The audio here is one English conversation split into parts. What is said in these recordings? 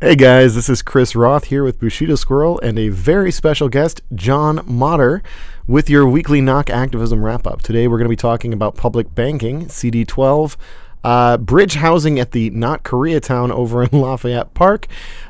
Hey guys, this is Chris Roth here with Bushido Squirrel and a very special guest, John Motter, with your weekly knock activism wrap up. Today we're going to be talking about public banking, CD12, uh, bridge housing at the Not Koreatown over in Lafayette Park,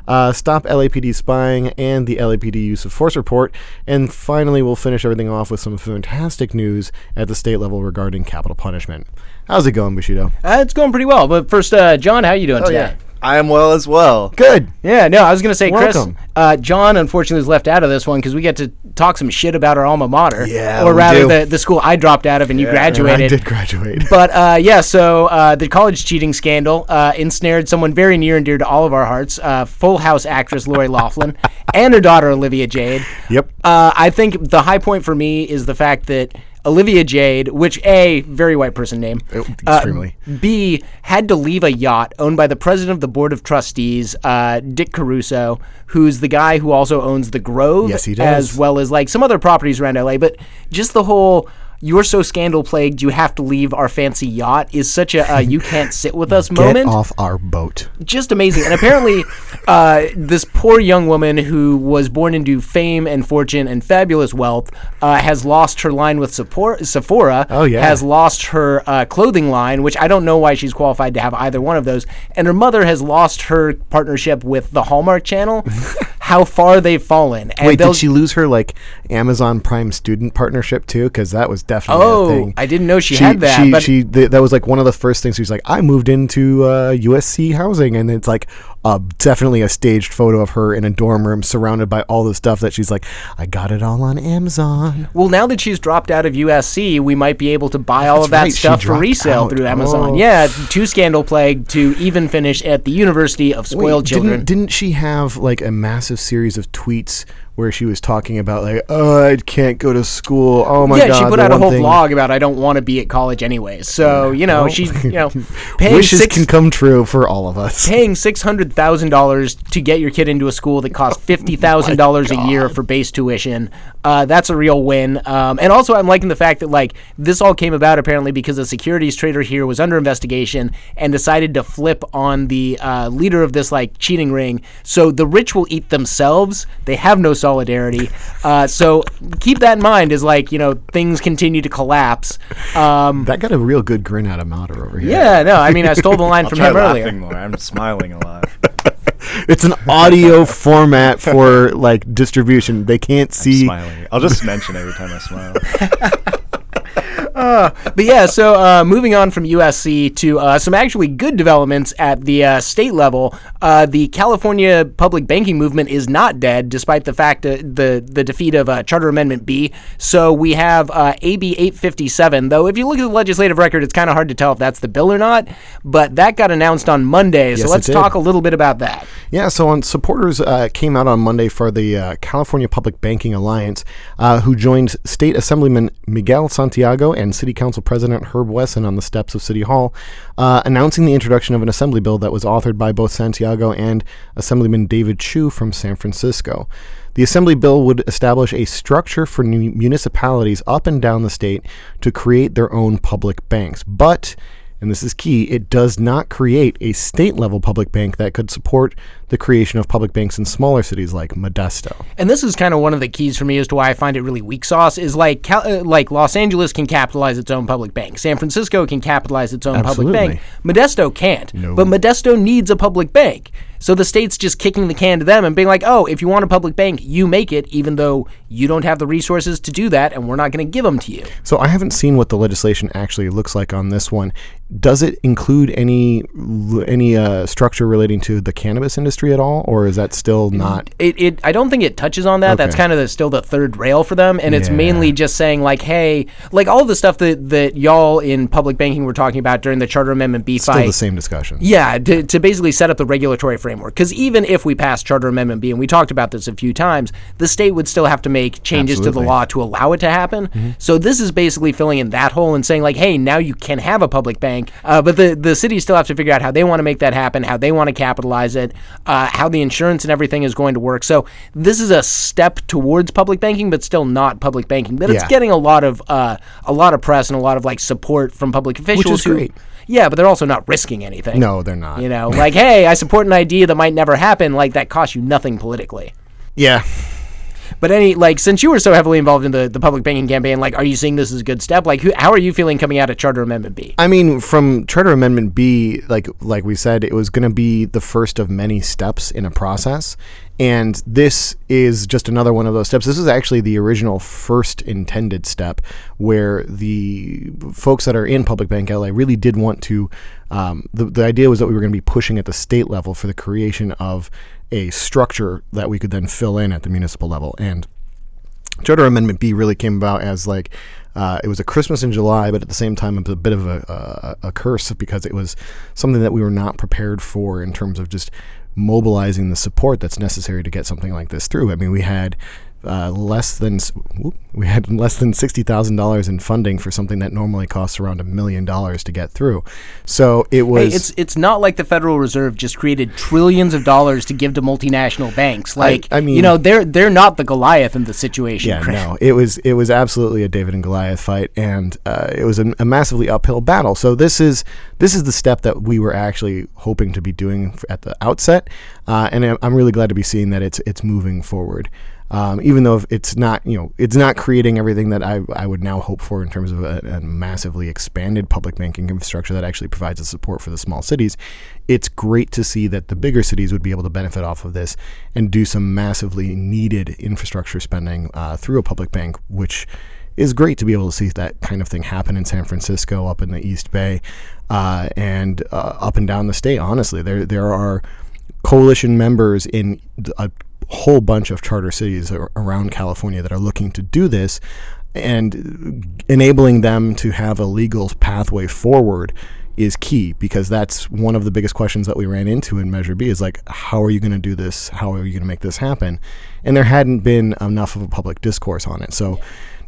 uh, stop LAPD spying, and the LAPD use of force report. And finally, we'll finish everything off with some fantastic news at the state level regarding capital punishment. How's it going, Bushido? Uh, it's going pretty well. But first, uh, John, how are you doing today? yeah. I am well as well. Good. Yeah, no, I was going to say, Welcome. Chris, uh, John unfortunately was left out of this one because we get to talk some shit about our alma mater. Yeah, Or we rather, do. the, the school I dropped out of and you graduated. I did graduate. But uh, yeah, so uh, the college cheating scandal uh, ensnared someone very near and dear to all of our hearts uh, Full House actress Lori Laughlin and her daughter Olivia Jade. Yep. Uh, I think the high point for me is the fact that Olivia Jade, which A, very white person name, Oh, uh, extremely. B, had to leave a yacht owned by the president of the board of trustees, uh, Dick Caruso, who's the guy who also owns the Grove, Yes, he does. as well as like some other properties around LA. But just the whole. You're so scandal plagued, you have to leave our fancy yacht is such a uh, you can't sit with us Get moment off our boat. just amazing. And apparently, uh, this poor young woman who was born into fame and fortune and fabulous wealth uh, has lost her line with Sephora. Sephora Oh, yeah. Has lost her uh, clothing line, which I don't know why she's qualified to have either one of those. And her mother has lost her partnership with the Hallmark Channel. How far they've fallen. And Wait, did she lose her like Amazon Prime student partnership too? Because that was definitely a Oh, thing. I didn't know she, had that. She, but she th- that was like one of the first things. She's like, I moved into uh, USC housing, and it's like uh, definitely a staged photo of her in a dorm room surrounded by all the stuff that she's like, I got it all on Amazon. Well, now that she's dropped out of USC, we might be able to buy all That's of that right, stuff for resale out. through Amazon. Oh. Yeah, too scandal plagued to even finish at the University of Spoiled Wait, Children. Didn't, didn't she have like a massive series of tweets where she was talking about like, oh, I can't go to school. Oh my yeah, god. Yeah, she put out a whole thing- vlog about I don't want to be at college anyways. So you know Well, she's you know paying Wishes six can come true for all of us. paying six hundred thousand dollars to get your kid into a school that costs fifty thousand dollars a year for base tuition. Uh, that's a real win. Um, and also, I'm liking the fact that like this all came about apparently because a securities trader here was under investigation and decided to flip on the uh, leader of this like cheating ring. So the rich will eat themselves. They have no solidarity. Uh, so keep that in mind as like you know things continue to collapse. Um, That got a real good grin out of Mater over here. yeah, no, I mean I stole the line I'll from try him laughing earlier. more. I'm smiling a lot. It's an audio format for like distribution. They can't see. smiling. I'll just mention every time I smile. But yeah, so uh, moving on from USC to uh, some actually good developments at the uh, state level. Uh, the California public banking movement is not dead, despite the fact the the defeat of uh, Charter Amendment B. So we have uh, AB 857. Though if you look at the legislative record, it's kind of hard to tell if that's the bill or not. But that got announced on Monday, so Yes, let's talk a little bit about that. Yeah, so on supporters uh, came out on Monday for the uh, California Public Banking Alliance, uh, who joined State Assemblyman Miguel Santiago and City Council President Herb Wesson on the steps of City Hall, uh, announcing the introduction of an assembly bill that was authored by both Santiago and Assemblyman David Chiu from San Francisco. The Assembly bill would establish a structure for mu- municipalities up and down the state to create their own public banks, but and this is key, it does not create a state level public bank that could support the creation of public banks in smaller cities like Modesto. And this is kind of one of the keys for me as to why I find it really weak sauce. Is like Cal- uh, like Los Angeles can capitalize its own public bank, San Francisco can capitalize its own Absolutely. public bank, Modesto can't. No. But Modesto needs a public bank. So the state's just kicking the can to them and being like, "Oh, if you want a public bank, you make it, even though you don't have the resources to do that, and we're not going to give them to you." So I haven't seen what the legislation actually looks like on this one. Does it include any any uh, structure relating to the cannabis industry at all, or is that still not? It, it I don't think it touches on that. That's kind of the, still the third rail for them, and it's mainly just saying like, hey, like all the stuff that that y'all in public banking were talking about during the Charter Amendment B Still the same discussion. Yeah, to, to basically set up the regulatory framework. Because even if we pass Charter Amendment B, and we talked about this a few times, the state would still have to make changes to the law to allow it to happen. So this is basically filling in that hole and saying like, hey, now you can have a public bank, uh, but the the cities still have to figure out how they want to make that happen, how they want to capitalize it, uh, how the insurance and everything is going to work. So this is a step towards public banking, but still not public banking. But it's getting a lot of uh, a lot of press and a lot of like support from public officials Which is who. great. Yeah, but they're also not risking anything. No, they're not. You know, like, hey, I support an idea idea that might never happen, like that costs you nothing politically. Yeah. But any like since you were so heavily involved in the, the public banking campaign, like are you seeing this as a good step? Like who, how are you feeling coming out of Charter Amendment B? I mean, from Charter Amendment B, like like we said, it was going to be the first of many steps in a process, and this is just another one of those steps. This is actually the original first intended step, where the folks that are in Public Bank LA really did want to. Um, the the idea was that we were going to be pushing at the state level for the creation of a structure that we could then fill in at the municipal level and. Charter Amendment B really came about as like uh, it was a Christmas in July, but at the same time it was a bit of a, a, a curse because it was something that we were not prepared for in terms of just mobilizing the support that's necessary to get something like this through. I mean, we had uh, less than whoop, we had less than sixty thousand dollars in funding for something that normally costs around a million dollars to get through. So it was. Hey, it's it's not like the Federal Reserve just created trillions of dollars to give to multinational banks. Like I mean- you know, they're they're not the Goliath in the situation. Yeah, no, it was it was absolutely a David and Goliath fight, and uh, it was a, a massively uphill battle. So this is this is the step that we were actually hoping to be doing at the outset, uh, and I'm- I'm really glad to be seeing that it's it's moving forward. Um, even though it's not, you know, it's not creating everything that I, I would now hope for in terms of a, a massively expanded public banking infrastructure that actually provides the support for the small cities. It's great to see that the bigger cities would be able to benefit off of this and do some massively needed infrastructure spending uh, through a public bank, which is great to be able to see that kind of thing happen in San Francisco, up in the East Bay, uh, and uh, up and down the state. Honestly, there there are coalition members in a whole bunch of charter cities around California that are looking to do this and enabling them to have a legal pathway forward is key because that's one of the biggest questions that we ran into in Measure B is like, how are you going to do this? How are you going to make this happen? And there hadn't been enough of a public discourse on it. So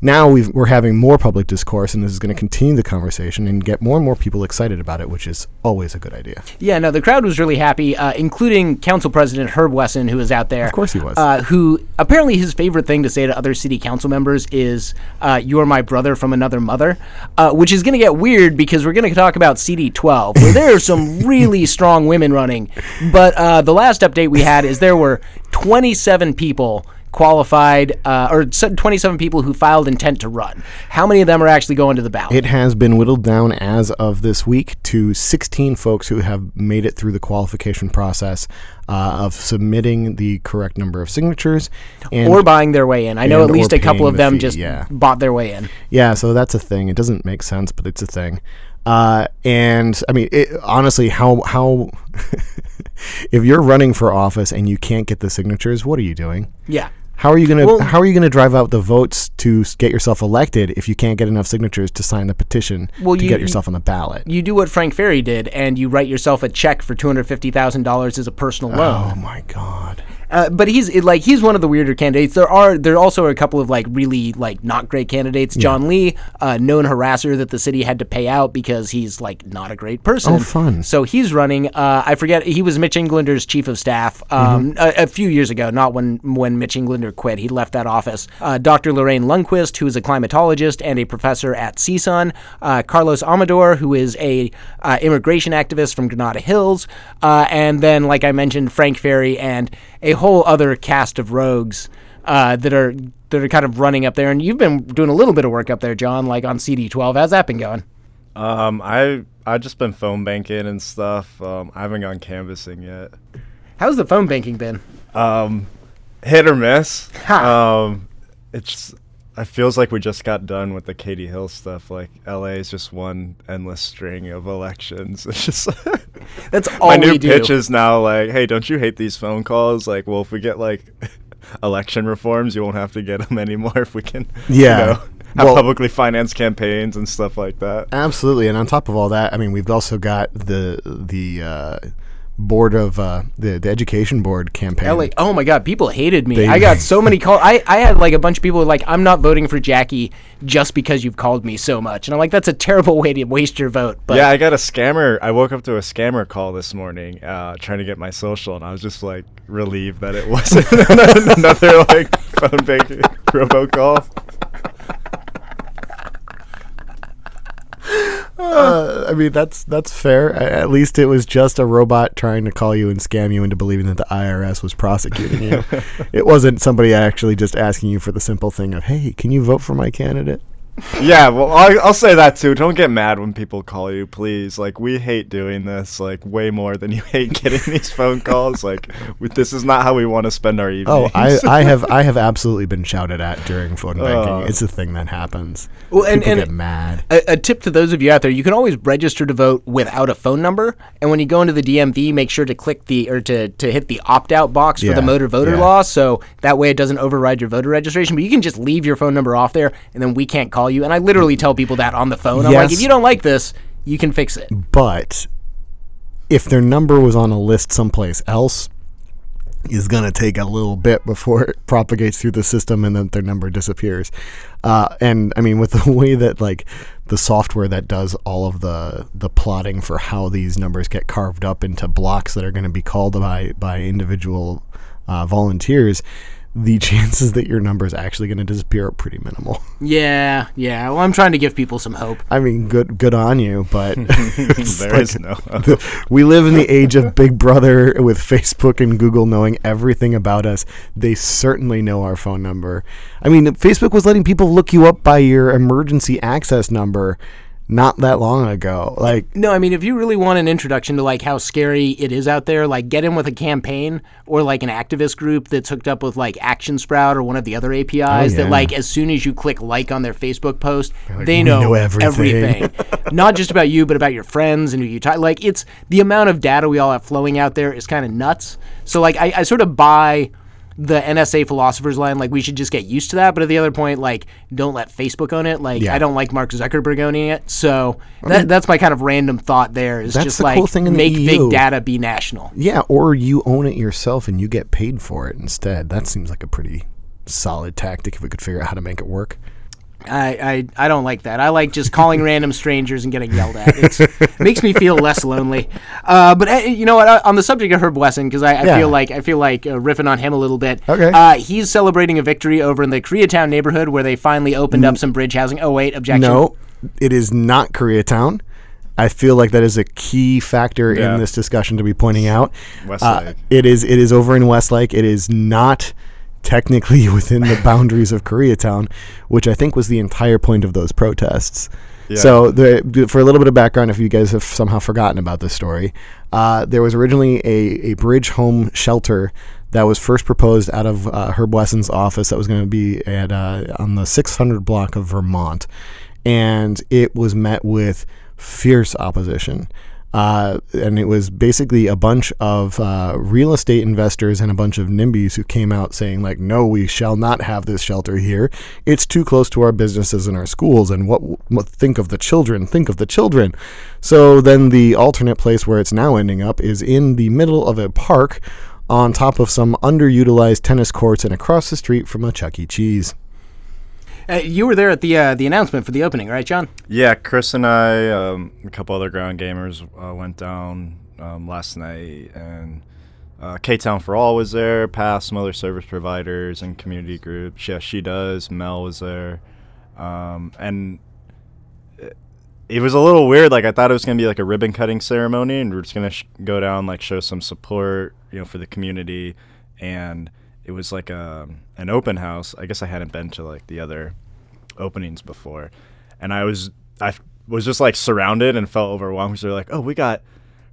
now we've, we're having more public discourse, and this is going to continue the conversation and get more and more people excited about it, which is always a good idea. Yeah, no, the crowd was really happy, uh, including Council President Herb Wesson, who was out there. Of course he was. Uh, who apparently his favorite thing to say to other city council members is, uh, "You're my brother from another mother," uh, which is going to get weird because we're going to talk about CD12, where there are some really strong women running. But uh, the last update we had is there were 27 people qualified, uh, or 27 people who filed intent to run. How many of them are actually going to the ballot? It has been whittled down as of this week to 16 folks who have made it through the qualification process uh, of submitting the correct number of signatures. Or buying their way in. I know at least a couple of the them fee, just yeah. bought their way in. Yeah, so that's a thing. It doesn't make sense, but it's a thing. Uh, and I mean, it, honestly, how how if you're running for office and you can't get the signatures, what are you doing? Yeah. How are you gonna Well- How are you gonna drive out the votes to get yourself elected if you can't get enough signatures to sign the petition Well, to you- get yourself on the ballot? You do what Frank Ferry did, and you write yourself a check for two hundred fifty thousand dollars as a personal loan. Oh my god! Uh, but he's it, like he's one of the weirder candidates. There are there also are a couple of like really like not great candidates. John Lee, uh, known harasser that the city had to pay out because he's like not a great person. Oh, fun. So he's running. Uh, I forget he was Mitch Englander's chief of staff um, a, a few years ago. Not when when Mitch Englander quit. He left that office. Uh, Dr. Lorraine Lundquist, who is a climatologist and a professor at CSUN. Uh, Carlos Amador, who is a uh, immigration activist from Granada Hills, uh, and then like I mentioned, Frank Ferry and a whole other cast of rogues uh, that are that are kind of running up there. And you've been doing a little bit of work up there, John, like on CD12. How's that been going? Um, I I just been phone banking and stuff. Um, I haven't gone canvassing yet. How's the phone banking been? Um, hit or miss. Ha. Um, it's it feels like we just got done with the Katie Hill stuff. Like LA is just one endless string of elections. It's just That's all my new do. pitch is now like, hey, don't you hate these phone calls? Like, well, if we get like election reforms, you won't have to get them anymore. If we can, Yeah. you know, have Well- publicly financed campaigns and stuff like that. Absolutely, and on top of all that, I mean, we've also got the the uh, board of uh, the the education board campaign. LA, oh my god, people hated me. They- I got so many calls. I, I had like a bunch of people like, I'm not voting for Jackie just because you've called me so much. And I'm like, that's a terrible way to waste your vote. But yeah, I got a scammer. I woke up to a scammer call this morning, uh, trying to get my social, and I was just like relieved that it wasn't another like phone banking robocall. Uh, I mean, that's that's fair. At least it was just a robot trying to call you and scam you into believing that the IRS was prosecuting you. it wasn't somebody actually just asking you for the simple thing of, "Hey, can you vote for my candidate?" Yeah, well, I'll, I'll say that too. Don't get mad when people call you, please. Like, we hate doing this, like, way more than you hate getting these phone calls. Like, we, this is not how we want to spend our evening. Oh. I, I have I have absolutely been shouted at during phone uh. banking. Oh. it's a thing that happens. Well, and- People and- get mad. A, a tip to those of you out there: you can always register to vote without a phone number, and when you go into the DMV, make sure to click the or to, to hit the opt out box for Yeah, the motor voter yeah. law, so that way it doesn't override your voter registration. But you can just leave your phone number off there, and then we can't call you. And I literally tell people that on the phone. I'm like, Yes. if you don't like this, you can fix it. But if their number was on a list someplace else, is going to take a little bit before it propagates through the system and then their number disappears. Uh, and I mean, with the way that like the software that does all of the the plotting for how these numbers get carved up into blocks that are going to be called by by individual uh, volunteers, the chances that your number is actually going to disappear are pretty minimal. Yeah, yeah. Well, I'm trying to give people some hope. I mean, good good on you, but it's There like- is no. we live in the age of Big Brother with Facebook and Google knowing everything about us. They certainly know our phone number. I mean, Facebook was letting people look you up by your emergency access number not that long ago. Like, No, I mean, if you really want an introduction to like how scary it is out there, like get in with a campaign or like an activist group that's hooked up with like Action Sprout or one of the other APIs oh, yeah. that like as soon as you click like on their Facebook post, they know, know everything." everything. Not just about you, but about your friends and who you talk. Like it's the amount of data we all have flowing out there is kind of nuts. So like I, I sort of buy the NSA philosopher's line, like we should just get used to that. But at the other point, like don't let Facebook own it. Like Yeah. I don't like Mark Zuckerberg owning it. So that, that's my kind of random thought there is just like cool make big data be national. yeah, or you own it yourself and you get paid for it instead. That seems like a pretty solid tactic if we could figure out how to make it work. I, I, I don't like that. I like just calling random strangers and getting yelled at. It makes me feel less lonely. Uh, but uh, you know what? Uh, On the subject of Herb Wesson, because I, I Yeah. feel like I feel like uh, riffing on him a little bit. Okay. Uh, he's celebrating a victory over in the Koreatown neighborhood where they finally opened up some bridge housing. Oh wait, objection. No, it is not Koreatown. I feel like that is a key factor Yeah. in this discussion to be pointing out. Westlake. Uh, it is. It is over in Westlake. It is not technically within the boundaries of Koreatown, which I think was the entire point of those protests. So, the, for a little bit of background, if you guys have somehow forgotten about this story, uh, there was originally a, a bridge home shelter that was first proposed out of uh, Herb Wesson's office that was going to be at uh, on the 600 block of Vermont, and it was met with fierce opposition. Uh, and it was basically a bunch of uh, real estate investors and a bunch of NIMBYs who came out saying, like, no, we shall not have this shelter here. It's too close to our businesses and our schools. And what, what think of the children? Think of the children. So then the alternate place where it's now ending up is in the middle of a park on top of some underutilized tennis courts and across the street from a Chuck E. Cheese. Uh, you were there at the uh, the announcement for the opening, right, John? Yeah, Chris and I, um, a couple other ground gamers, uh, went down um, last night, and uh, K Town for All was there. Past some other service providers and community groups. Yeah, she does. Mel was there, um, and it, it was a little weird. Like I thought it was gonna be like a ribbon cutting ceremony, and we are just gonna sh- go down like show some support, you know, for the community, and it was like a an open house. I guess I hadn't been to like the other openings before, and I was I was just like surrounded and felt overwhelmed they're like, oh, we got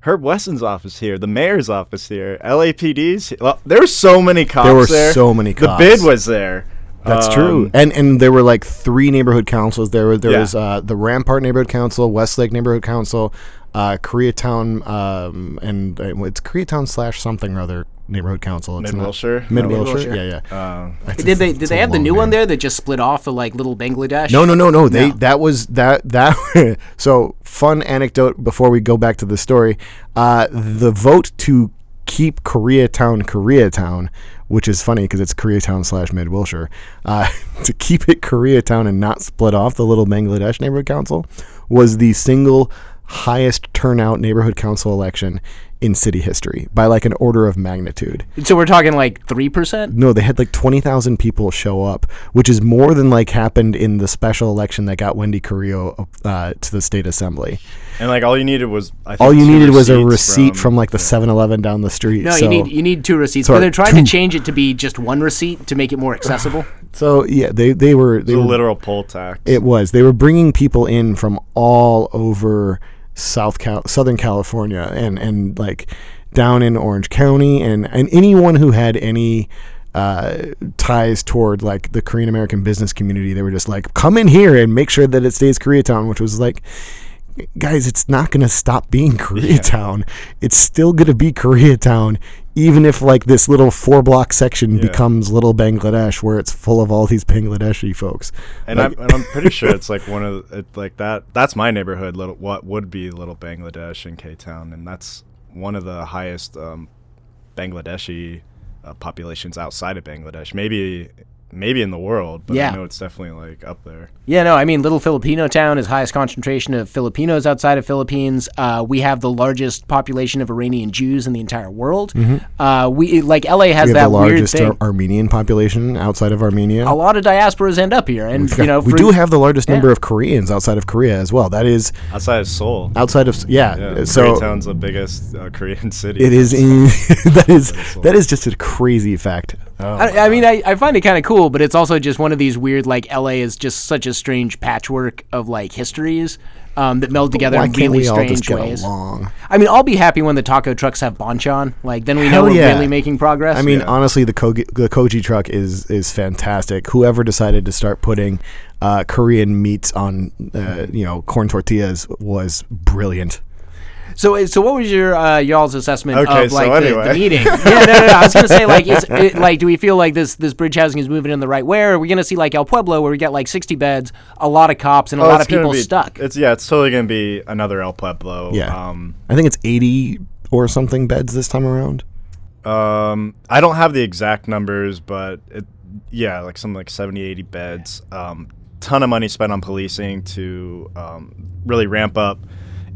Herb Wesson's office here, the mayor's office here, LAPD's. Well, there were so many cops There were there. so many The bid was there. That's true. Um, And and there were like three neighborhood councils. There was there Yeah. was uh, the Rampart Neighborhood Council, Westlake Neighborhood Council, uh, Koreatown, um, and uh, it's Koreatown slash something or other neighborhood council. It's Mid Wilshire, Mid Mid Wilshire. Wilshire. Yeah, yeah. Um, That's- Did they did they have the long new one there that just split off to like little Bangladesh? No, no, no, no. They No. that was that that. so fun anecdote before we go back to the story. Uh, the vote to keep Koreatown Koreatown, which is funny because it's Koreatown slash Mid Wilshire, uh, to keep it Koreatown and not split off the little Bangladesh neighborhood council, was the single highest turnout neighborhood council election in city history by like an order of magnitude. So we're talking like three percent. No, they had like 20,000 people show up, which is more than like happened in the special election that got Wendy Carrillo uh, to the state assembly. And like all you needed was I think All you needed was a receipt from, like the 7-Eleven down the street. No, so, you need you need two receipts. so but they're trying two- to change it to be just one receipt to make it more accessible. so yeah, they they were they the were literal poll tax. It was. They were bringing people in from all over South Cal- Southern California and and like down in Orange County and and anyone who had any uh, ties toward like the Korean American business community. They were just like, come in here and make sure that it stays Koreatown, which was like. Guys, it's not going to stop being Koreatown. It's still going to be Koreatown, even if like this little four block section Yeah. becomes Little Bangladesh, where it's full of all these Bangladeshi folks. and Like- I'm and I'm pretty sure it's like one of the- it, like that. That's my neighborhood. Little what would be Little Bangladesh in K Town, and that's one of the highest um, Bangladeshi uh, populations outside of Bangladesh. Maybe maybe in the world, but Yeah. I know it's definitely like up there. Yeah, no, I mean, Little Filipino Town is highest concentration of Filipinos outside of Philippines. Uh, we have the largest population of Iranian Jews in the entire world. Uh, we like LA has we have that the weird largest thing. Ar- Armenian population outside of Armenia. a lot of diasporas end up here, and you know, we for- do have the largest number of Koreans outside of Korea as well. That is Outside of Seoul, outside of yeah. yeah, so Koreatown's the biggest uh, Korean city. It is in, that is that is just a crazy fact. Oh, I, I mean, I, I find it kind of cool, but it's also just one of these weird, like, LA is just such a strange patchwork of, like, histories um, that meld together in can't really we all strange just get ways. along? I mean, I'll be happy when the taco trucks have banchan. Like, then we know Hell we're yeah. really making progress. I mean, Yeah. honestly, the Kogi, the Koji truck is is fantastic. Whoever decided to start putting uh, Korean meats on uh, you know corn tortillas was brilliant. So, so what was your uh, y'all's assessment Okay, of so like the, the meeting? yeah, no, no, no. I was gonna say like, is it, like, do we feel like this this bridge housing is moving in the right way? Or are we gonna see like El Pueblo, where we get like sixty beds, a lot of cops, and a Oh, lot of people be- stuck? It's yeah, it's totally gonna be another El Pueblo. Yeah. Um, I think it's eighty or something beds this time around. Um, I don't have the exact numbers, but it, yeah, like something like 70, 80 beds. Um, ton of money spent on policing to um, really ramp up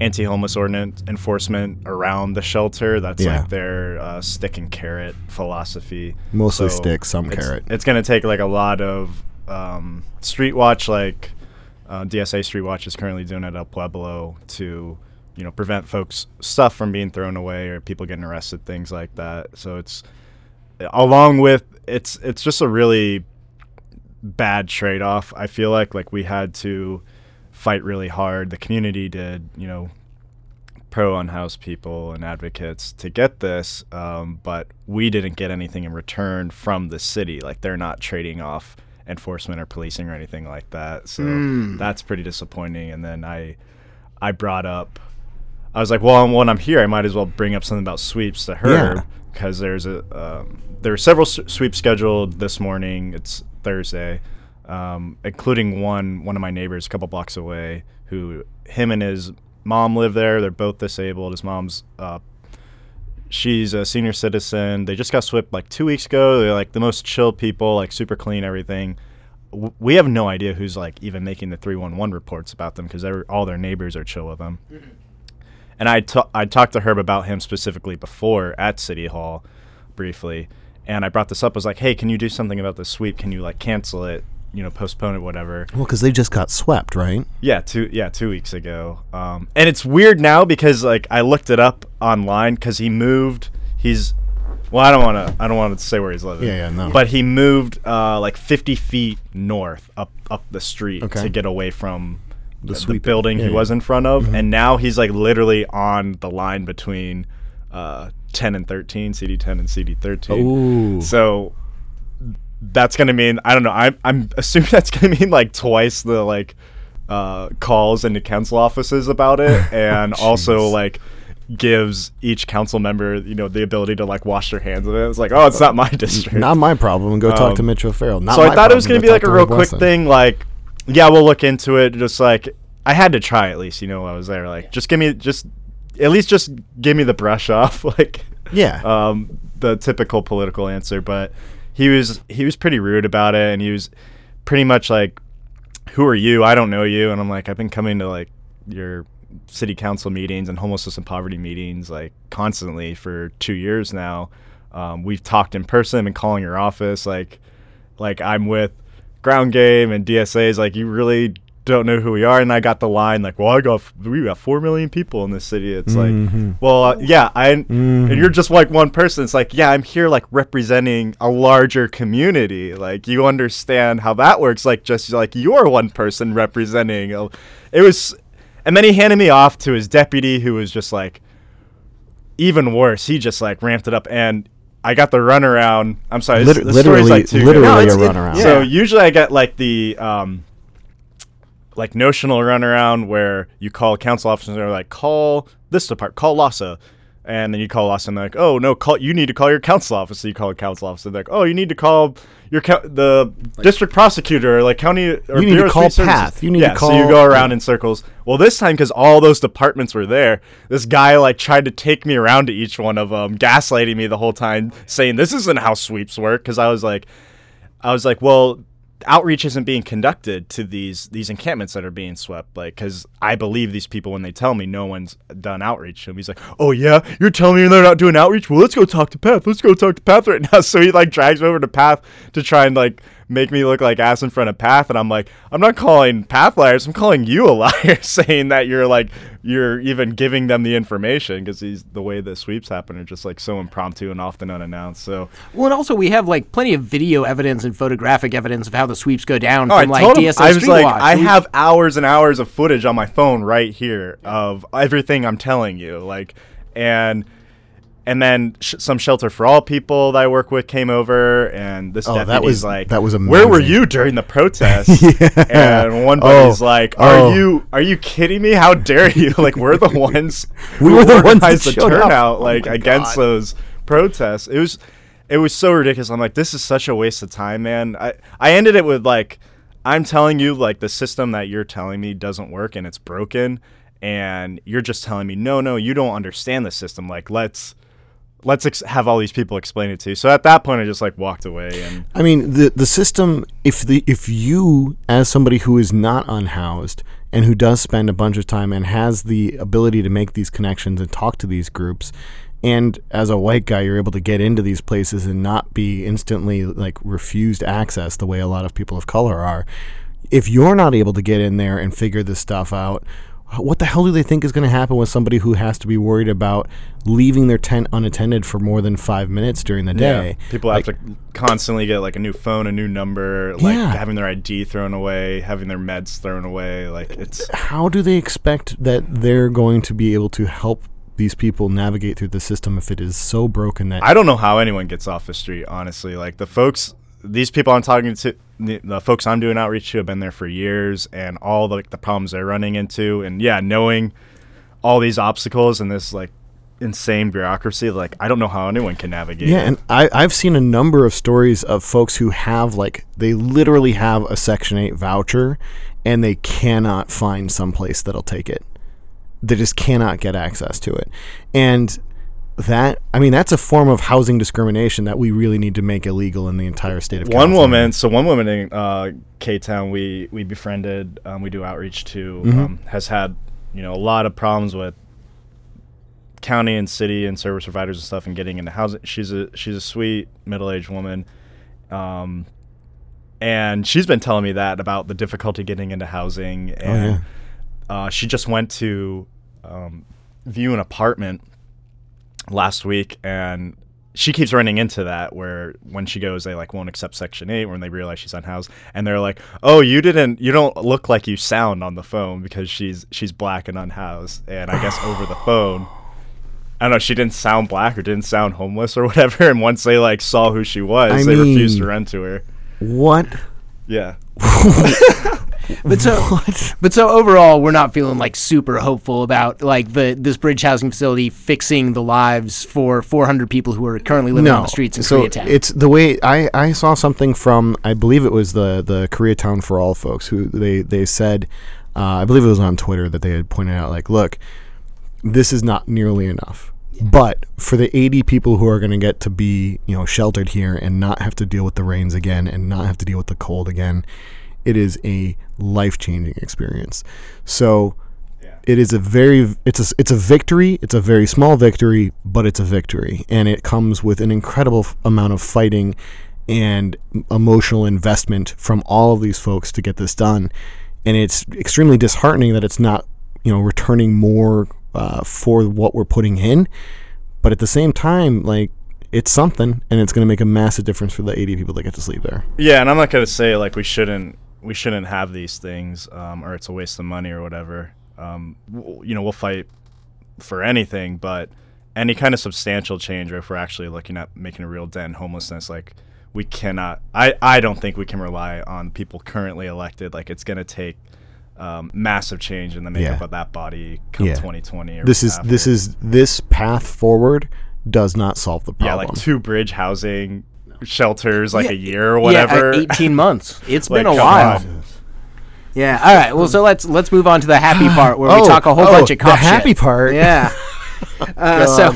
anti-homeless ordinance enforcement around the shelter. That's Yeah. like their uh, stick and carrot philosophy. Mostly stick, some it's- carrot. It's going to take like a lot of um, street watch, like uh, DSA Street Watch is currently doing at El Pueblo to, you know, prevent folks stuff from being thrown away or people getting arrested, things like that. So it's along with it's it's just a really bad trade off. I feel like like we had to fight really hard. The community did, you know, pro unhoused people and advocates to get this, um, but we didn't get anything in return from the city. Like they're not trading off enforcement or policing or anything like that. So Mm. that's pretty disappointing. And then I, I brought up, I was like, well, when I'm here, I might as well bring up something about sweeps to her Yeah. because there's a um, there are several sweeps scheduled this morning. It's Thursday, um, including one one of my neighbors a couple blocks away who him and his mom live there. They're both disabled. His mom's uh, she's a senior citizen. They just got swept like two weeks ago. They're like the most chill people, like super clean, everything. W- We have no idea who's like even making the 311 reports about them because all their neighbors are chill with them. And I ta- I talked to Herb about him specifically before at City Hall, briefly, and I brought this up. I was like, hey, can you do something about this sweep? Can you like cancel it? You know, postpone it, whatever. Well, because they just got swept, right? Yeah, two yeah two weeks ago. Um, and it's weird now because like I looked it up online because he moved. He's well, I don't want to I don't want to say where he's living. Yeah, yeah, no. But he moved uh, like 50 feet north up up the street Okay. to get away from the, the building Yeah, he yeah. was in front of, and now he's like literally on the line between uh, 10 and 13, CD 10 and CD 13. Ooh. So that's gonna mean I don't know. I'm I'm assuming that's gonna mean like twice the like uh, calls into council offices about it, and also like gives each council member you know the ability to like wash their hands of it. It's like oh, it's not my district. Not my problem. Go talk to Mitch O'Farrell. Not so I thought it was gonna be Go like a real quick thing. Like yeah, we'll look into it. Just like I had to try at least. You know, I was there. Like just give me just at least just give me the brush off. like Yeah. um, the typical political answer, but he was he was pretty rude about it, and he was pretty much like, "Who are you? I don't know you." And I'm like, "I've been coming to like your city council meetings and homelessness and poverty meetings like constantly for two years now. Um, we've talked in person and calling your office like like I'm with ground game and DSA's like you really don't know who we are and I got the line like well I got f- we got 4 million people in this city it's Mhm. like well uh, yeah I Mhm. and you're just like one person it's like yeah I'm here like representing a larger community like you understand how that works like just like you're one person representing a, it was and then he handed me off to his deputy who was just like even worse he just like ramped it up and I got the runaround. I'm sorry. Lit- this, this story's literally- like two literally No, a it's- it- runaround. So usually I get like the um, like notional runaround where you call council officers and they're like, call this department, call LAHSA. And then you call LAHSA and they're like, oh, no, call you need to call your council office. So you call a council officer. They're like, oh, you need to call your co- the district prosecutor or like county or You need to call. PATH. You need to yeah, so you go around in circles. Well, this time, because all those departments were there, this guy like tried to take me around to each one of them, gaslighting me the whole time, saying this isn't how sweeps work. Because I was like, I was like, well, outreach isn't being conducted to these these encampments that are being swept. Like, because I believe these people when they tell me no one's done outreach. And he's like, oh yeah, you're telling me they're not doing outreach? Well, let's go talk to Path. Let's go talk to Path right now. So he like drags me over to Path to try and like make me look like ass in front of Path. And I'm like, I'm not calling Path liars. I'm calling you a liar, saying that you're like you're even giving them the information because these the way the sweeps happen are just like so impromptu and often unannounced. So Well, and also we have like plenty of video evidence and photographic evidence of how the sweeps go down Oh, from I like him, I was like, Watch. I have hours and hours of footage on my phone right here of everything I'm telling you, like, and and then sh- some shelter for all people that I work with came over, and this Oh, that was- like, that was amazing. Where were you during the protest? Yeah. And one buddy's Oh, like, Are oh. you are you kidding me? How dare you? like, we're the ones We who were the ones that organized the showed up. turnout, Oh like against God. those protests. It was it was so ridiculous. I'm like, this is such a waste of time, man. I I ended it with like, I'm telling you, like the system that you're telling me doesn't work and it's broken, and you're just telling me, no, no, you don't understand the system. Like, let's let's ex- have all these people explain it to you. So at that point, I just like walked away and. I mean, the the system. If the if you, as somebody who is not unhoused and who does spend a bunch of time and has the ability to make these connections and talk to these groups, and as a white guy, you're able to get into these places and not be instantly like refused access the way a lot of people of color are. If you're not able to get in there and figure this stuff out, what the hell do they think is going to happen with somebody who has to be worried about leaving their tent unattended for more than five minutes during the day? People Like, have to constantly get like a new phone, a new number, like Yeah. having their ID thrown away, having their meds thrown away. Like it's how do they expect that they're going to be able to help these people navigate through the system if it is so broken that I don't know how anyone gets off the street, honestly. Like the folks, these people I'm talking to, the, the folks I'm doing outreach to have been there for years, and all the, like the problems they're running into, and yeah, knowing all these obstacles and this like insane bureaucracy, like I don't know how anyone can navigate. yeah it. and I, i've seen a number of stories of folks who have like they literally have a section 8 voucher and they cannot find some place that'll take it they just cannot get access to it and that i mean that's a form of housing discrimination that we really need to make illegal in the entire state of one woman so one woman in uh, k-town we we befriended um, we do outreach to Mm-hmm. um, has had you know a lot of problems with county and city and service providers and stuff and getting into housing she's a she's a sweet middle-aged woman um, and she's been telling me that about the difficulty getting into housing and yeah. uh, she just went to um, view an apartment last week and she keeps running into that where when she goes they like won't accept section 8 when they realize she's unhoused and they're like oh you didn't you don't look like you sound on the phone because she's she's black and unhoused and i guess over the phone I don't know. She didn't sound black or didn't sound homeless or whatever. And once they like saw who she was, I they refused to mean- rent to her. what Yeah. But so, what? but so overall, we're not feeling like super hopeful about like the this bridge housing facility fixing the lives for 400 people who are currently living on the streets in so Koreatown. it's the way I, I saw something from I believe it was the the Koreatown for All folks who they they said uh, I believe it was on Twitter that they had pointed out like look this is not nearly enough. But for the 80 people who are going to get to be you know sheltered here and not have to deal with the rains again and not have to deal with the cold again it is a life changing experience so Yeah. it is a very it's a it's a victory. It's a very small victory, but it's a victory, and it comes with an incredible f- amount of fighting and emotional investment from all of these folks to get this done. And it's extremely disheartening that it's not you know returning more uh, for what we're putting in, but at the same time, like it's something, and it's going to make a massive difference for the 80 people that get to sleep there. Yeah, and I'm not gonna say like we shouldn't we shouldn't have these things um, or it's a waste of money or whatever. Um, w- you know, we'll fight for anything, but any kind of substantial change, or if we're actually looking at making a real dent in homelessness, like we cannot. I I don't think we can rely on people currently elected. Like it's gonna take. Um, massive change in the makeup Yeah. of that body come Yeah. 2020. Or This is this is this path forward does not solve the problem. yeah, like two bridge housing shelters, like Yeah, a year or whatever. Yeah, uh, whatever. 18 months. It's Like, been a while. on. Yeah. All right. Well, so let's let's move on to the happy part where we Oh, talk a whole oh, bunch of the cop happy shit. part. Yeah. uh, so.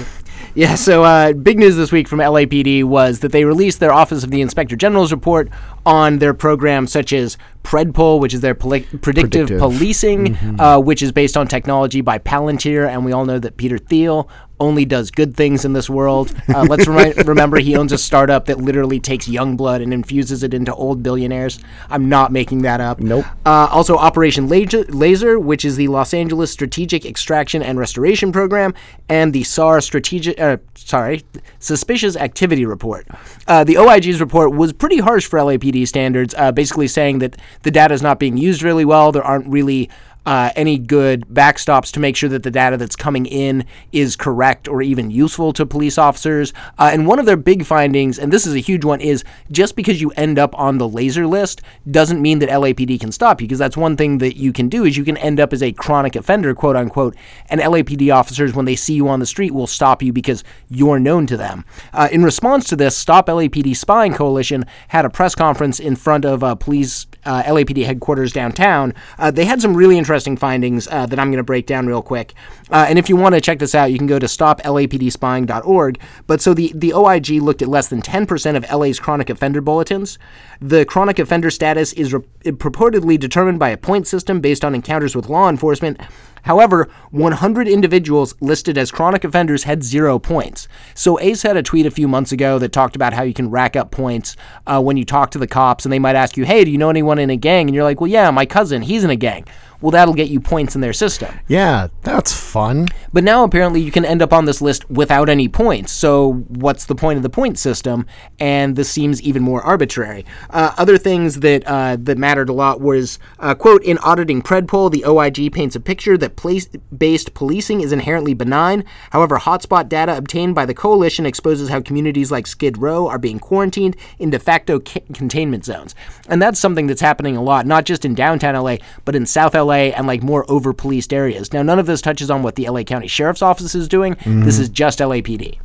Yeah, so uh, big news this week from LAPD was that they released their Office of the Inspector General's report on their programs such as PredPol, which is their poli- predictive, Predictive. policing, uh, which is based on technology by Palantir, and we all know that Peter Thiel only does good things in this world. Uh, let's remi- remember he owns a startup that literally takes young blood and infuses it into old billionaires. I'm not making that up. Nope. Uh, also, Operation Laser, Laser, which is the Los Angeles Strategic Extraction and Restoration Program, and the SAR Strategic, uh, sorry, Suspicious Activity Report. Uh, the OIG's report was pretty harsh for LAPD standards, uh, basically saying that the data is not being used really well. There aren't really uh, any good backstops to make sure that the data that's coming in is correct or even useful to police officers. Uh, and one of their big findings, and this is a huge one, is just because you end up on the laser list doesn't mean that LAPD can stop you, because that's one thing that you can do is you can end up as a chronic offender, quote unquote, and LAPD officers, when they see you on the street, will stop you because you're known to them. Uh, in response to this, Stop LAPD Spying Coalition had a press conference in front of uh, police uh, LAPD headquarters downtown. Uh, they had some really interesting findings uh, that I'm going to break down real quick. Uh, and if you want to check this out, you can go to stoplapdspying.org. But so the, the OIG looked at less than 10% of LA's chronic offender bulletins. The chronic offender status is re- purportedly determined by a point system based on encounters with law enforcement. However, 100 individuals listed as chronic offenders had zero points. So Ace had a tweet a few months ago that talked about how you can rack up points uh, when you talk to the cops, and they might ask you, "Hey, do you know anyone in a gang?" And you're like, "Well, yeah, my cousin, he's in a gang." Well, that'll get you points in their system. Yeah, that's fun. But now apparently you can end up on this list without any points. So what's the point of the point system? And this seems even more arbitrary. Uh, other things that uh, that mattered a lot was uh, quote in auditing Predpol, the OIG paints a picture that place-based policing is inherently benign. However, hotspot data obtained by the coalition exposes how communities like Skid Row are being quarantined in de facto ca- containment zones, and that's something that's happening a lot, not just in downtown LA, but in South LA and like more over policed areas. Now, none of this touches on what the LA County Sheriff's Office is doing. This is just LAPD.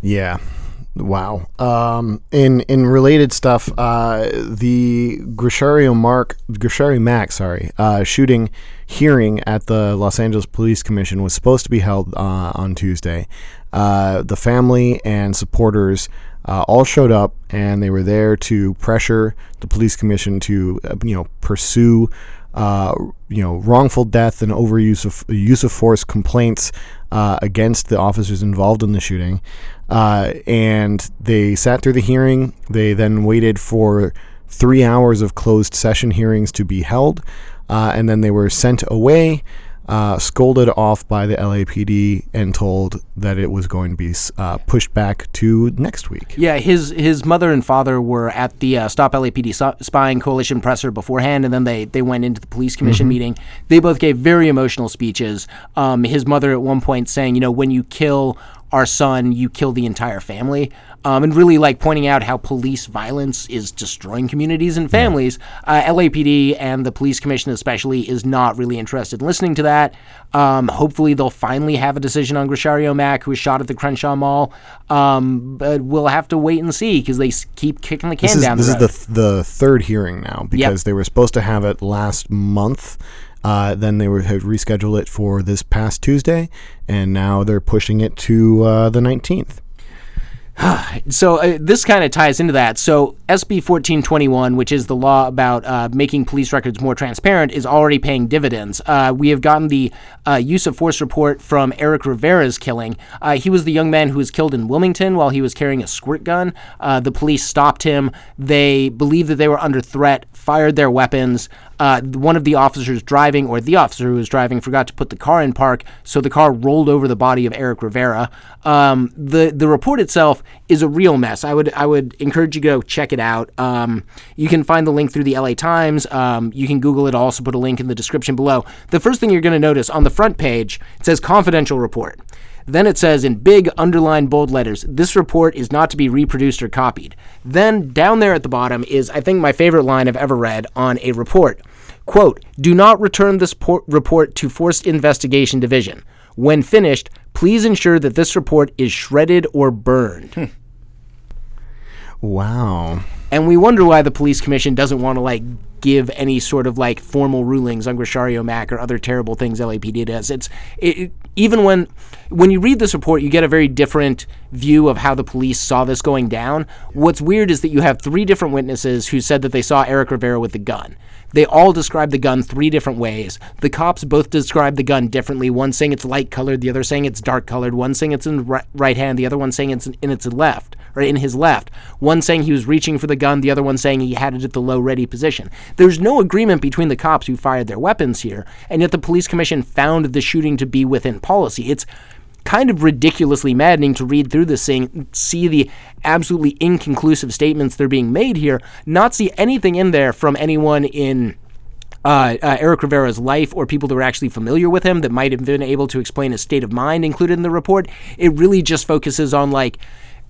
Yeah. Wow. Um, in in related stuff, uh, the Grechario Mark Grechario Mack, sorry, uh, shooting hearing at the Los Angeles Police Commission was supposed to be held uh, on Tuesday. Uh, the family and supporters uh, all showed up, and they were there to pressure the police commission to uh, you know pursue uh, you know wrongful death and overuse of use of force complaints uh, against the officers involved in the shooting. Uh, and they sat through the hearing. They then waited for three hours of closed session hearings to be held, uh, and then they were sent away, uh, scolded off by the LAPD, and told that it was going to be uh, pushed back to next week. Yeah, his his mother and father were at the uh, Stop LAPD so- Spying Coalition presser beforehand, and then they they went into the police commission meeting. They both gave very emotional speeches. Um, his mother at one point saying, you know, when you kill our son, you kill the entire family. Um, and really like pointing out how police violence is destroying communities and families. Uh, LAPD and the police commission, especially, is not really interested in listening to that. Um, hopefully, they'll finally have a decision on Grechario Mack, who was shot at the Crenshaw Mall. Um, but we'll have to wait and see because they s- keep kicking the can This is down this the is the th- the third hearing now because they were supposed to have it last month. Uh, then they were had rescheduled it for this past Tuesday, and now they're pushing it to uh, the nineteenth. so uh, this kind of ties into that. So SB 1421, which is the law about uh, making police records more transparent, is already paying dividends. Uh, we have gotten the uh, use of force report from Eric Rivera's killing. Uh, he was the young man who was killed in Wilmington while he was carrying a squirt gun. Uh, the police stopped him. They believed that they were under threat, fired their weapons. One of the officers driving, or the officer who was driving, forgot to put the car in park, so the car rolled over the body of Eric Rivera. Um, the the report itself is a real mess. I would I would encourage you to go check it out. Um, you can find the link through the LA Times. Um, you can Google it. I'll also put a link in the description below. The first thing you're going to notice on the front page it says confidential report. Then it says in big underlined bold letters, this report is not to be reproduced or copied. Then down there at the bottom is, I think, my favorite line I've ever read on a report. Quote, do not return this por- report to Forced Investigation Division. When finished, please ensure that this report is shredded or burned. Hmm. Wow. And we wonder why the police commission doesn't want to like give any sort of like formal rulings on Grechario Mack or other terrible things LAPD does. It's it, it, even when when you read this report, you get a very different view of how the police saw this going down. What's weird is that you have three different witnesses who said that they saw Eric Rivera with the gun. They all describe the gun three different ways. The cops both describe the gun differently. One saying it's light colored, the other saying it's dark colored. One saying it's in right, right hand, the other one saying it's in, in its left or in his left. One saying he was reaching for the gun, the other one saying he had it at the low ready position. There's no agreement between the cops who fired their weapons here, and yet the police commission found the shooting to be within policy. It's kind of ridiculously maddening to read through this thing, see the absolutely inconclusive statements that are being made here, not see anything in there from anyone in uh, uh, Eric Rivera's life or people that were actually familiar with him that might have been able to explain his state of mind included in the report. It really just focuses on like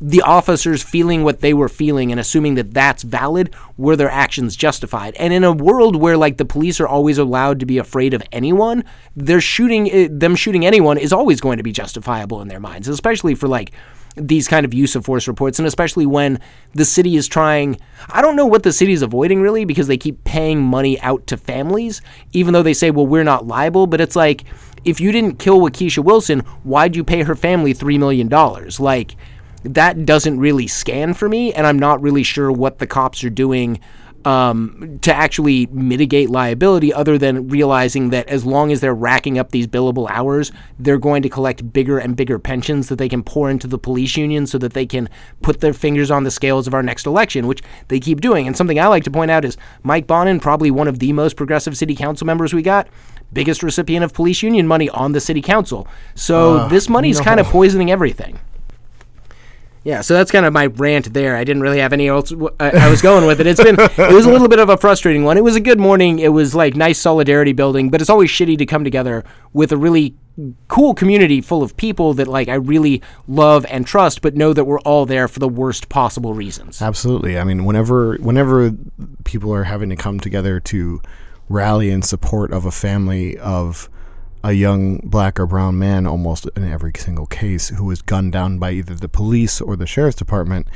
the officers feeling what they were feeling and assuming that that's valid were their actions justified? And in a world where like the police are always allowed to be afraid of anyone they're shooting eh, them shooting anyone is always going to be justifiable in their minds especially for like these kind of use of force reports and especially when the city is trying I don't know what the city is avoiding really because they keep paying money out to families even though they say well we're not liable but it's like if you didn't kill Wakiesha Wilson why'd you pay her family 3 million dollars? Like that doesn't really scan for me, and I'm not really sure what the cops are doing um, to actually mitigate liability other than realizing that as long as they're racking up these billable hours, they're going to collect bigger and bigger pensions that they can pour into the police union so that they can put their fingers on the scales of our next election, which they keep doing. And something I like to point out is Mike Bonin, probably one of the most progressive city council members we got, biggest recipient of police union money on the city council. So uh, this money's no. kind of poisoning everything. Yeah, so that's kind of my rant there. I didn't really have any else. I was going with it. It's been it was a little bit of a frustrating one. It was a good morning. It was like nice solidarity building, but it's always shitty to come together with a really cool community full of people that like I really love and trust, but know that we're all there for the worst possible reasons. Absolutely. I mean, whenever whenever people are having to come together to rally in support of a family of a young black or brown man almost in every single case who is gunned down by either the police or the sheriff's department.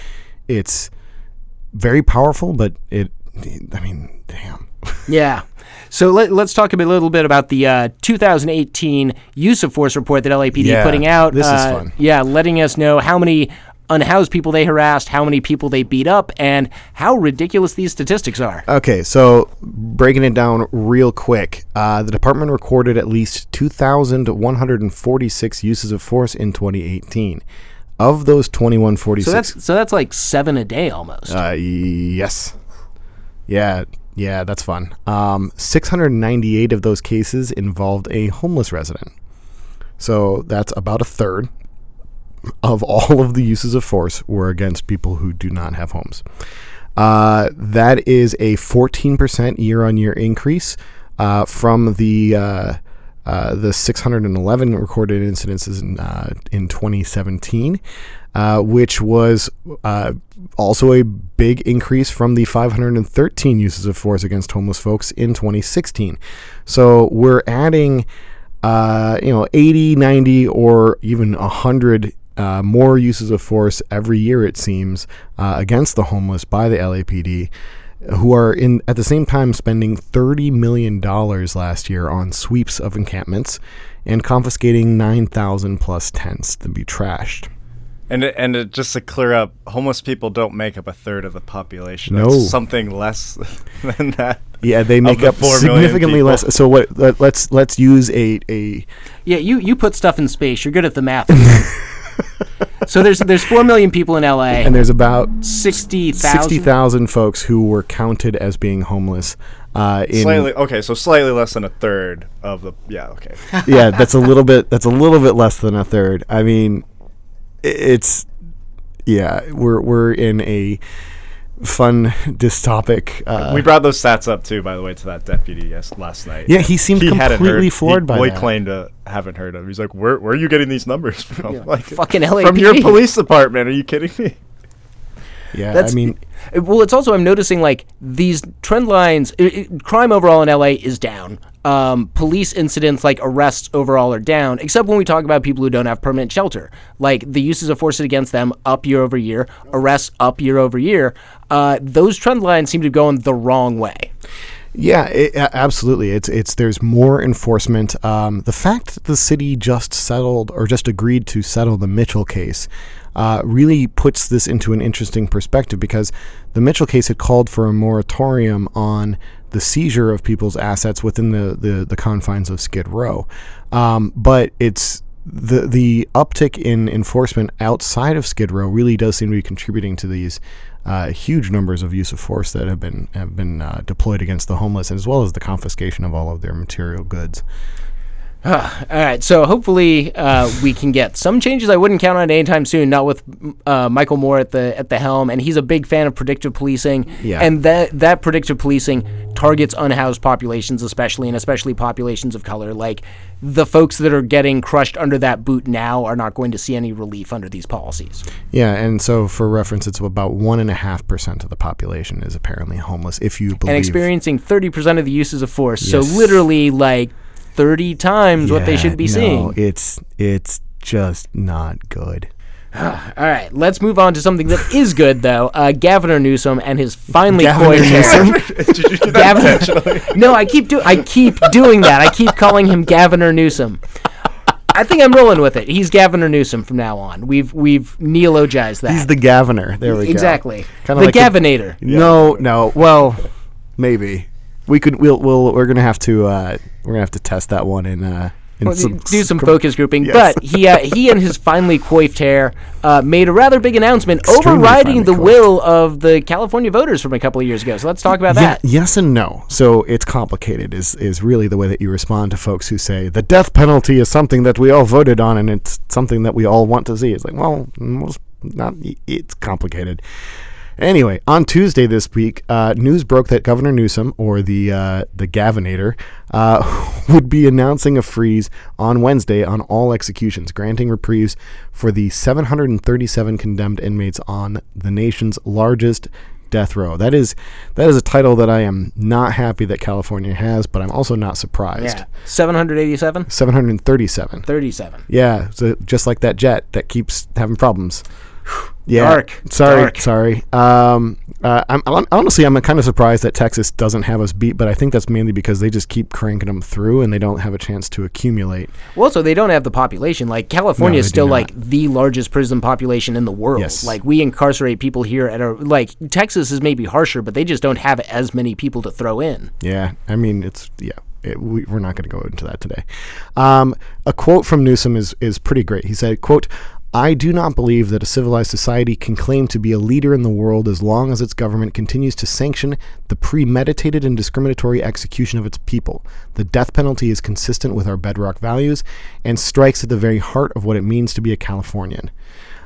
It's very powerful, but it, I mean, damn. yeah. So let, us talk a, bit, little bit about the uh, 2018 use of force report that LAPD yeah, putting out. This uh, is fun. Yeah, letting us know how many unhoused people they harassed, how many people they beat up, and how ridiculous these statistics are. Okay, so breaking it down real quick, uh, the department recorded at least 2,146 uses of force in 2018. Of those 2146, so that's so that's like seven a day almost. Uh, yes, yeah, yeah, that's fun. Um, 698 of those cases involved a homeless resident. So that's about a third of all of the uses of force were against people who do not have homes. Uh, that is a 14% year on year increase uh, from the uh, uh the 611 recorded incidences in, uh, in 2017, uh, which was also a big increase from the 513 uses of force against homeless folks in 2016. So we're adding. you know, 80, 90, or even 100 uh, more uses of force every year, it seems, uh, against the homeless by the LAPD, who are in at the same time spending $30 million last year on sweeps of encampments and confiscating 9,000 plus tents to be trashed. And and it, just to clear up, homeless people don't make up a third of the population. No. That's something less than that. Yeah, they make the up 4 million significantly less. So what? Let, let's let's use a a Yeah, you you put stuff in space. You're good at the math. so there's there's four million people in LA. and there's about sixty sixty thousand. thousand folks who were counted as being homeless. Uh, in Slightly okay, so slightly less than a third of the yeah okay. yeah, that's a little bit. That's a little bit less than a third. I mean, it's yeah. We're we're in a fun dystopic. Uh, we brought those stats up too, by the way, to that deputy yes last night. Yeah, he seemed hadn't completely heard- floored he, by well, he that. claimed to haven't heard of. it. He's like, where where are you getting these numbers from? Like Fucking LAPD. from your police department? Are you kidding me? Yeah, That's I mean, Well, it's also I'm noticing like these trend lines. i i crime overall in LA is down. Um, police incidents like arrests overall are down, except when we talk about people who don't have permanent shelter. Like the uses of force against them up year over year, arrests up year over year. Uh, those trend lines seem to go in the wrong way. Yeah, it, absolutely. It's it's there's more enforcement. Um, the fact that the city just settled or just agreed to settle the Mitchell case uh, really puts this into an interesting perspective because the Mitchell case had called for a moratorium on the seizure of people's assets within the the, the confines of Skid Row, um, but it's the the uptick in enforcement outside of Skid Row really does seem to be contributing to these uh, huge numbers of use of force that have been have been uh, deployed against the homeless, as well as the confiscation of all of their material goods. All right, so hopefully uh, we can get some changes. I wouldn't count on anytime soon. Not with uh, Michel Moore at the at the helm, and he's a big fan of predictive policing. Yeah. and that that predictive policing targets unhoused populations, especially and especially populations of color. Like the folks that are getting crushed under that boot now are not going to see any relief under these policies. Yeah, and so for reference, it's about one and a half percent of the population is apparently homeless. If you believe and experiencing thirty percent of the uses of force. Yes. So literally like thirty times what they should be no, seeing. it's it's just not good. All right, let's move on to something that is good, though. Uh, Governor Newsom and his finally Governor coy Newsom. Did you do that Gavin- no, I keep do I keep doing that. I keep calling him Governor Newsom. I think I'm rolling with it. He's Governor Newsom from now on. We've we've neologized that. He's the governor. There we go. exactly Kinda the like the- Gavinator. No, no. Well, maybe we could. We'll. We'll. We're gonna have to. Uh, we're gonna have to test that one in. Uh, in Well, some, do some focus grouping, Yes. but he uh, he and his finely coiffed hair uh, made a rather big announcement, Extremely overriding the coiffed. will of the California voters from a couple of years ago. So let's talk about Yeah, that. yes and no. So it's complicated. Is is really the way that you respond to folks who say the death penalty is something that we all voted on and it's something that we all want to see. It's like, well, most not. It's complicated. Anyway, on Tuesday this week, uh, news broke that Governor Newsom, or the uh, the Gavinator, uh, would be announcing a freeze on Wednesday on all executions, granting reprieves for the 737 condemned inmates on the nation's largest death row. That is that is a title that I am not happy that California has, but I'm also not surprised. Yeah, 787, 737. 37. Yeah, so just like that jet that keeps having problems. Yeah. Dark, Sorry. dark. Sorry. Um, uh, I'm, I'm honestly I'm kind of surprised that Texas doesn't have us beat, but I think that's mainly because they just keep cranking them through and they don't have a chance to accumulate. Well, so they don't have the population. Like California No, is still like the largest prison population in the world. Yes. Like we incarcerate people here at a like Texas is maybe harsher, but they just don't have as many people to throw in. Yeah, I mean it's yeah. It, we, we're not going to go into that today. Um, a quote from Newsom is is pretty great. He said, "quote I do not believe that a civilized society can claim to be a leader in the world as long as its government continues to sanction the premeditated and discriminatory execution of its people. The death penalty is consistent with our bedrock values and strikes at the very heart of what it means to be a Californian."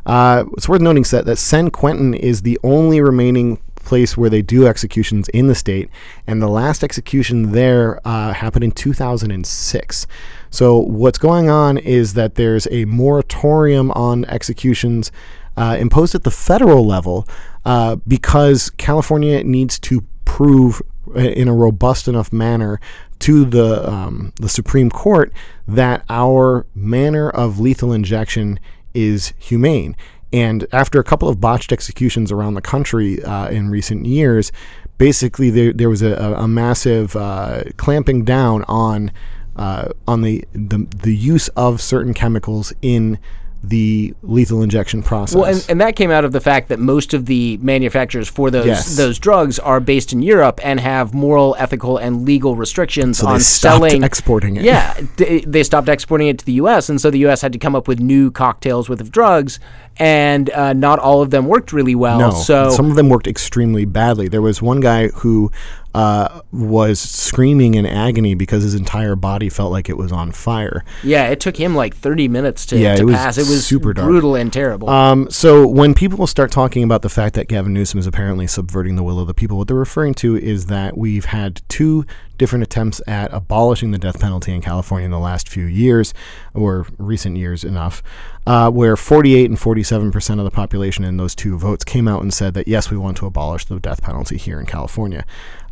Uh, it's worth noting that, that San Quentin is the only remaining place where they do executions in the state, and the last execution there uh, happened in 2006. So what's going on is that there's a moratorium on executions uh, imposed at the federal level uh, because California needs to prove uh, in a robust enough manner to the um, the Supreme Court that our manner of lethal injection is humane. And after a couple of botched executions around the country uh, in recent years, basically there, there was a, a massive uh, clamping down on uh, on the, the the use of certain chemicals in the lethal injection process. Well, and, and that came out of the fact that most of the manufacturers for those Yes. those drugs are based in Europe and have moral, ethical, and legal restrictions So they on stopped selling exporting it. Yeah, they, they stopped exporting it to the U.S. and so the U.S. had to come up with new cocktails with of drugs, and uh, not all of them worked really well. No, so some of them worked extremely badly. There was one guy who uh, was screaming in agony because his entire body felt like it was on fire. yeah, it took him like 30 minutes to, Yeah, to it was pass. It was super dark. brutal and terrible. Um, so when people start talking about the fact that Gavin Newsom is apparently subverting the will of the people, what they're referring to is that we've had two different attempts at abolishing the death penalty in California in the last few years, or recent years enough, uh, where 48 and 47 percent of the population in those two votes came out and said that yes, we want to abolish the death penalty here in California.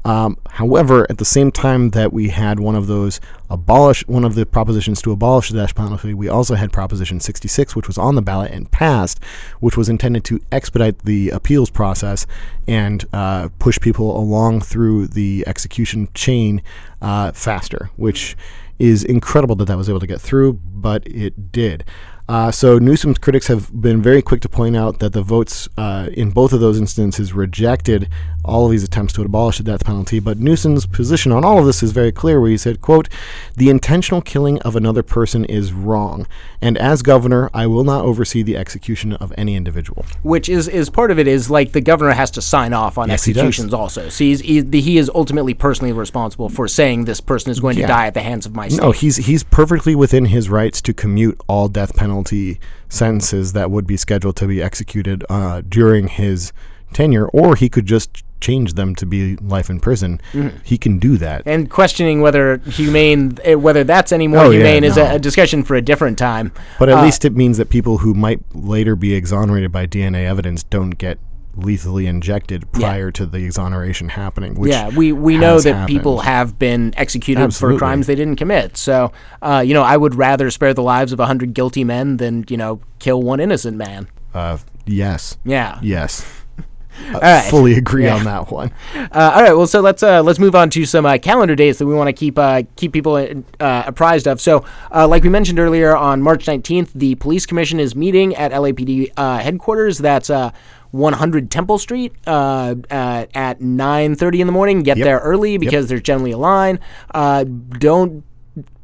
Um, however, at the same time that we had one of those abolish one of the propositions to abolish the death penalty, we also had Proposition 66, which was on the ballot and passed, which was intended to expedite the appeals process and uh, push people along through the execution chain uh, faster, which is incredible that that was able to get through, but it did. Uh, so Newsom's critics have been very quick to point out that the votes uh, in both of those instances rejected all of these attempts to abolish the death penalty. But Newsom's position on all of this is very clear, where he said, "quote The intentional killing of another person is wrong, and as governor, I will not oversee the execution of any individual." which is is part of it is like the governor has to sign off on Yes, executions also. So he's, he, he is ultimately personally responsible for saying this person is going to die at the hands of my state. No, he's he's perfectly within his rights to commute all death penalty sentences that would be scheduled to be executed uh, during his tenure, or he could just change them to be life in prison. He can do that. and questioning whether humane, eh, whether that's any more Oh, yeah, humane is no. a, a discussion for a different time. But at Uh, least it means that people who might later be exonerated by DNA evidence don't get lethally injected prior to the exoneration happening. Which yeah, we, we know that people have been executed Absolutely. for crimes they didn't commit. So, uh, you know, I would rather spare the lives of a hundred guilty men than you know kill one innocent man. Uh, yes. Yeah. Yes. All right. Fully agree Yeah. on that one. Uh, all right. Well, so let's uh, let's move on to some uh, calendar dates that we want to keep uh, keep people uh, apprised of. So, uh, like we mentioned earlier, on March 19th, the police commission is meeting at LAPD uh, headquarters. That's uh, 100 Temple Street uh, uh, at 9:30 in the morning. Get Yep. there early because there's generally a line. Uh, don't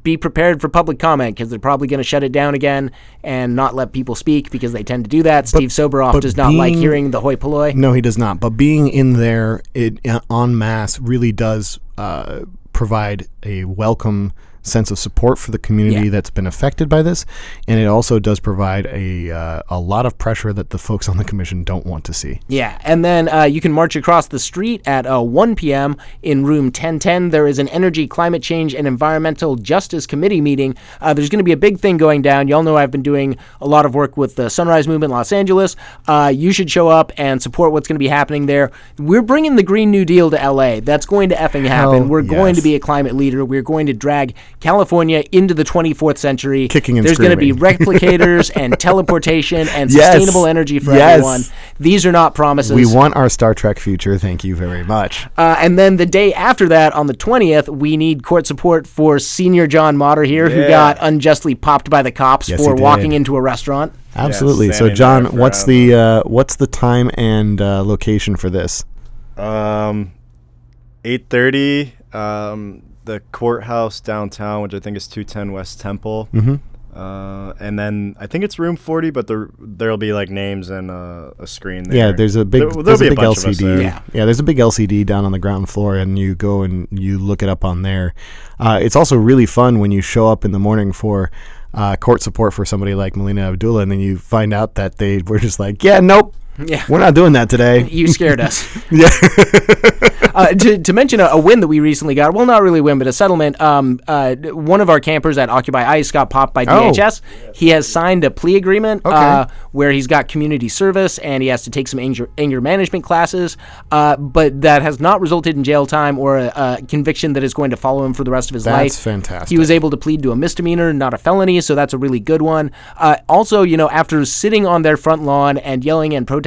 be prepared for public comment because they're probably going to shut it down again and not let people speak because they tend to do that. Steve Soboroff does not like hearing the hoi polloi. No, he does not. But being in there it, uh, en masse really does uh, provide a welcome sense of support for the community Yeah. that's been affected by this, and it also does provide a uh, a lot of pressure that the folks on the commission don't want to see. Yeah, and then uh, you can march across the street at uh, 1 p.m. in room 1010. There is an Energy, Climate Change, and Environmental Justice Committee meeting. Uh, there's going to be a big thing going down. Y'all know I've been doing a lot of work with the Sunrise Movement in Los Angeles. Uh, you should show up and support what's going to be happening there. We're bringing the Green New Deal to LA. That's going to effing happen. Hell We're going to be a climate leader. We're going to drag California into the 24th century. Kicking and There's going to be replicators and teleportation and Yes. sustainable energy for Yes. everyone. These are not promises. We want our Star Trek future. Thank you very much. Uh, and then the day after that, on the 20th, we need court support for senior John Motter here, who got unjustly popped by the cops Yes, for walking did. into a restaurant. Absolutely. so, John, what's the uh, what's the time and uh, location for this? Um, eight thirty. Um, the courthouse downtown, which I think is two ten West Temple. Mhm. Uh, and then I think it's room forty, but there there'll be like names and uh, a screen there. Yeah, there's a big There- there's a a big bunch of us LCD. there. Yeah. there's a big LCD down on the ground floor, and you go and you look it up on there. Uh, it's also really fun when you show up in the morning for uh, court support for somebody like Melina Abdullah, and then you find out that they were just like, yeah, nope, Yeah. we're not doing that today. You scared us. yeah, uh, to, to mention a, a win that we recently got, well, not really a win, but a settlement. Um, uh, one of our campers at Occupy ICE got popped by Oh. DHS. He has signed a plea agreement Okay. uh, where he's got community service and he has to take some anger, anger management classes, uh, but that has not resulted in jail time or a, a conviction that is going to follow him for the rest of his life. That's fantastic. He was able to plead to a misdemeanor, not a felony, so that's a really good one. Uh, also, you know, after sitting on their front lawn and yelling and protesting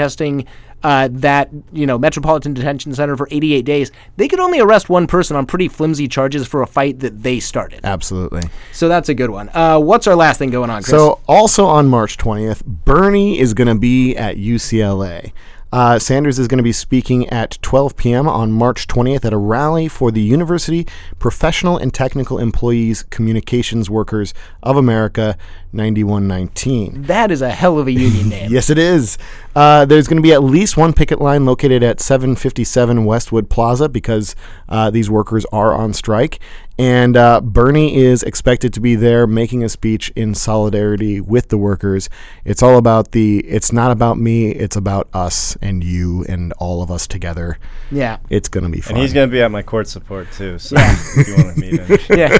uh, that you know Metropolitan Detention Center for 88 days, they could only arrest one person on pretty flimsy charges for a fight that they started. Absolutely. So that's a good one. Uh, what's our last thing going on, Chris? So, also on March 20th, Bernie is going to be at UCLA. Uh, Sanders is going to be speaking at 12 p.m. on March 20th at a rally for the University Professional and Technical Employees Communications Workers of America 9119. that is a hell of a union name. Yes, it is. Uh, there's going to be at least one picket line located at 757 Westwood Plaza because uh, these workers are on strike. And uh, Bernie is expected to be there making a speech in solidarity with the workers. It's all about the, it's not about me, it's about us and you and all of us together. Yeah. It's going to be fun. And he's going to be at my court support too. So if you want to meet him. yeah.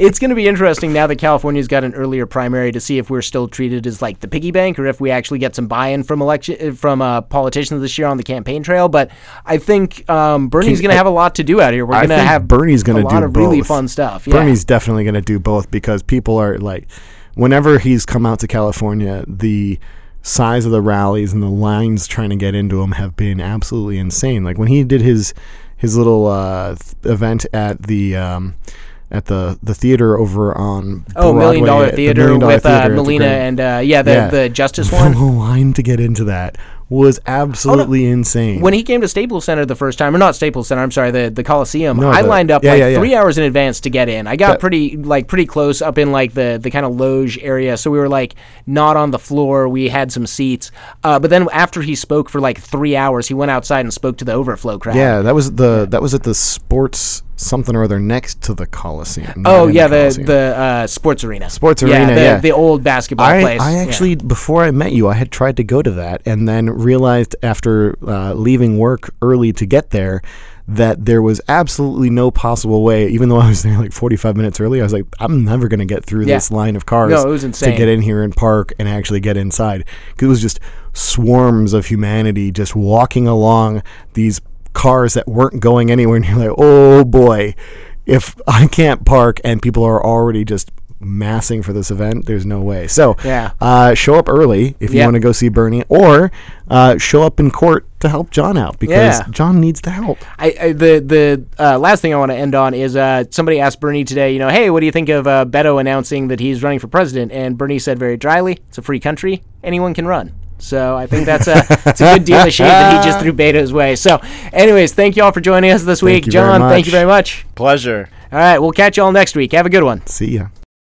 It's going to be interesting now that California's got an earlier primary to see if we're still treated as like the piggy bank or if we actually get some buy-in from election from uh, politicians this year on the campaign trail. But I think um, Bernie's going to have a lot to do out here. We're going to have Bernie's going to do a lot of really fun stuff. Yeah. Bernie's definitely going to do both because people are like, whenever he's come out to California, the size of the rallies and the lines trying to get into him have been absolutely insane. Like when he did his his little uh, th- event at the um, at the the theater over on Oh, Million Broadway, Dollar at the Theater Million Dollar with Theater uh, at the Melina and uh, yeah, the Yeah. the Justice the one. line to get into that was absolutely insane. When he came to Staples Center the first time, or not Staples Center, I'm sorry, the, the Coliseum, No, I the- lined up yeah, like yeah. three hours in advance to get in. I got That- pretty like pretty close up in like the the kind of loge area, so we were like not on the floor. We had some seats, uh, but then after he spoke for like three hours, he went outside and spoke to the overflow crowd. yeah, that was the that was at the sports something or other next to the Coliseum. Oh yeah, the Coliseum. the uh, sports arena. Sports yeah, arena, the, yeah. the old basketball I, place. I Yeah. actually before I met you, I had tried to go to that, and then realized after uh, leaving work early to get there that there was absolutely no possible way. Even though I was there like 45 minutes early, I was like, I'm never going to get through Yeah. this line of cars No, it was to get in here and park and actually get inside. 'Cause it was just swarms of humanity just walking along these cars that weren't going anywhere, and you're like, oh boy. If I can't park and people are already just massing for this event, there's no way. So, Yeah. uh, show up early if you Yep. want to go see Bernie, or uh, show up in court to help John out because Yeah. John needs the help. I, I the the uh, last thing I want to end on is uh, somebody asked Bernie today, you know, hey, what do you think of uh, Beto announcing that he's running for president? And Bernie said very dryly, "It's a free country. Anyone can run." So I think that's a it's a good deal of shade that he just threw Beto's way. So, anyways, thank you all for joining us this week, John. Thank you very much. Pleasure. All right, we'll catch you all next week. Have a good one. See ya.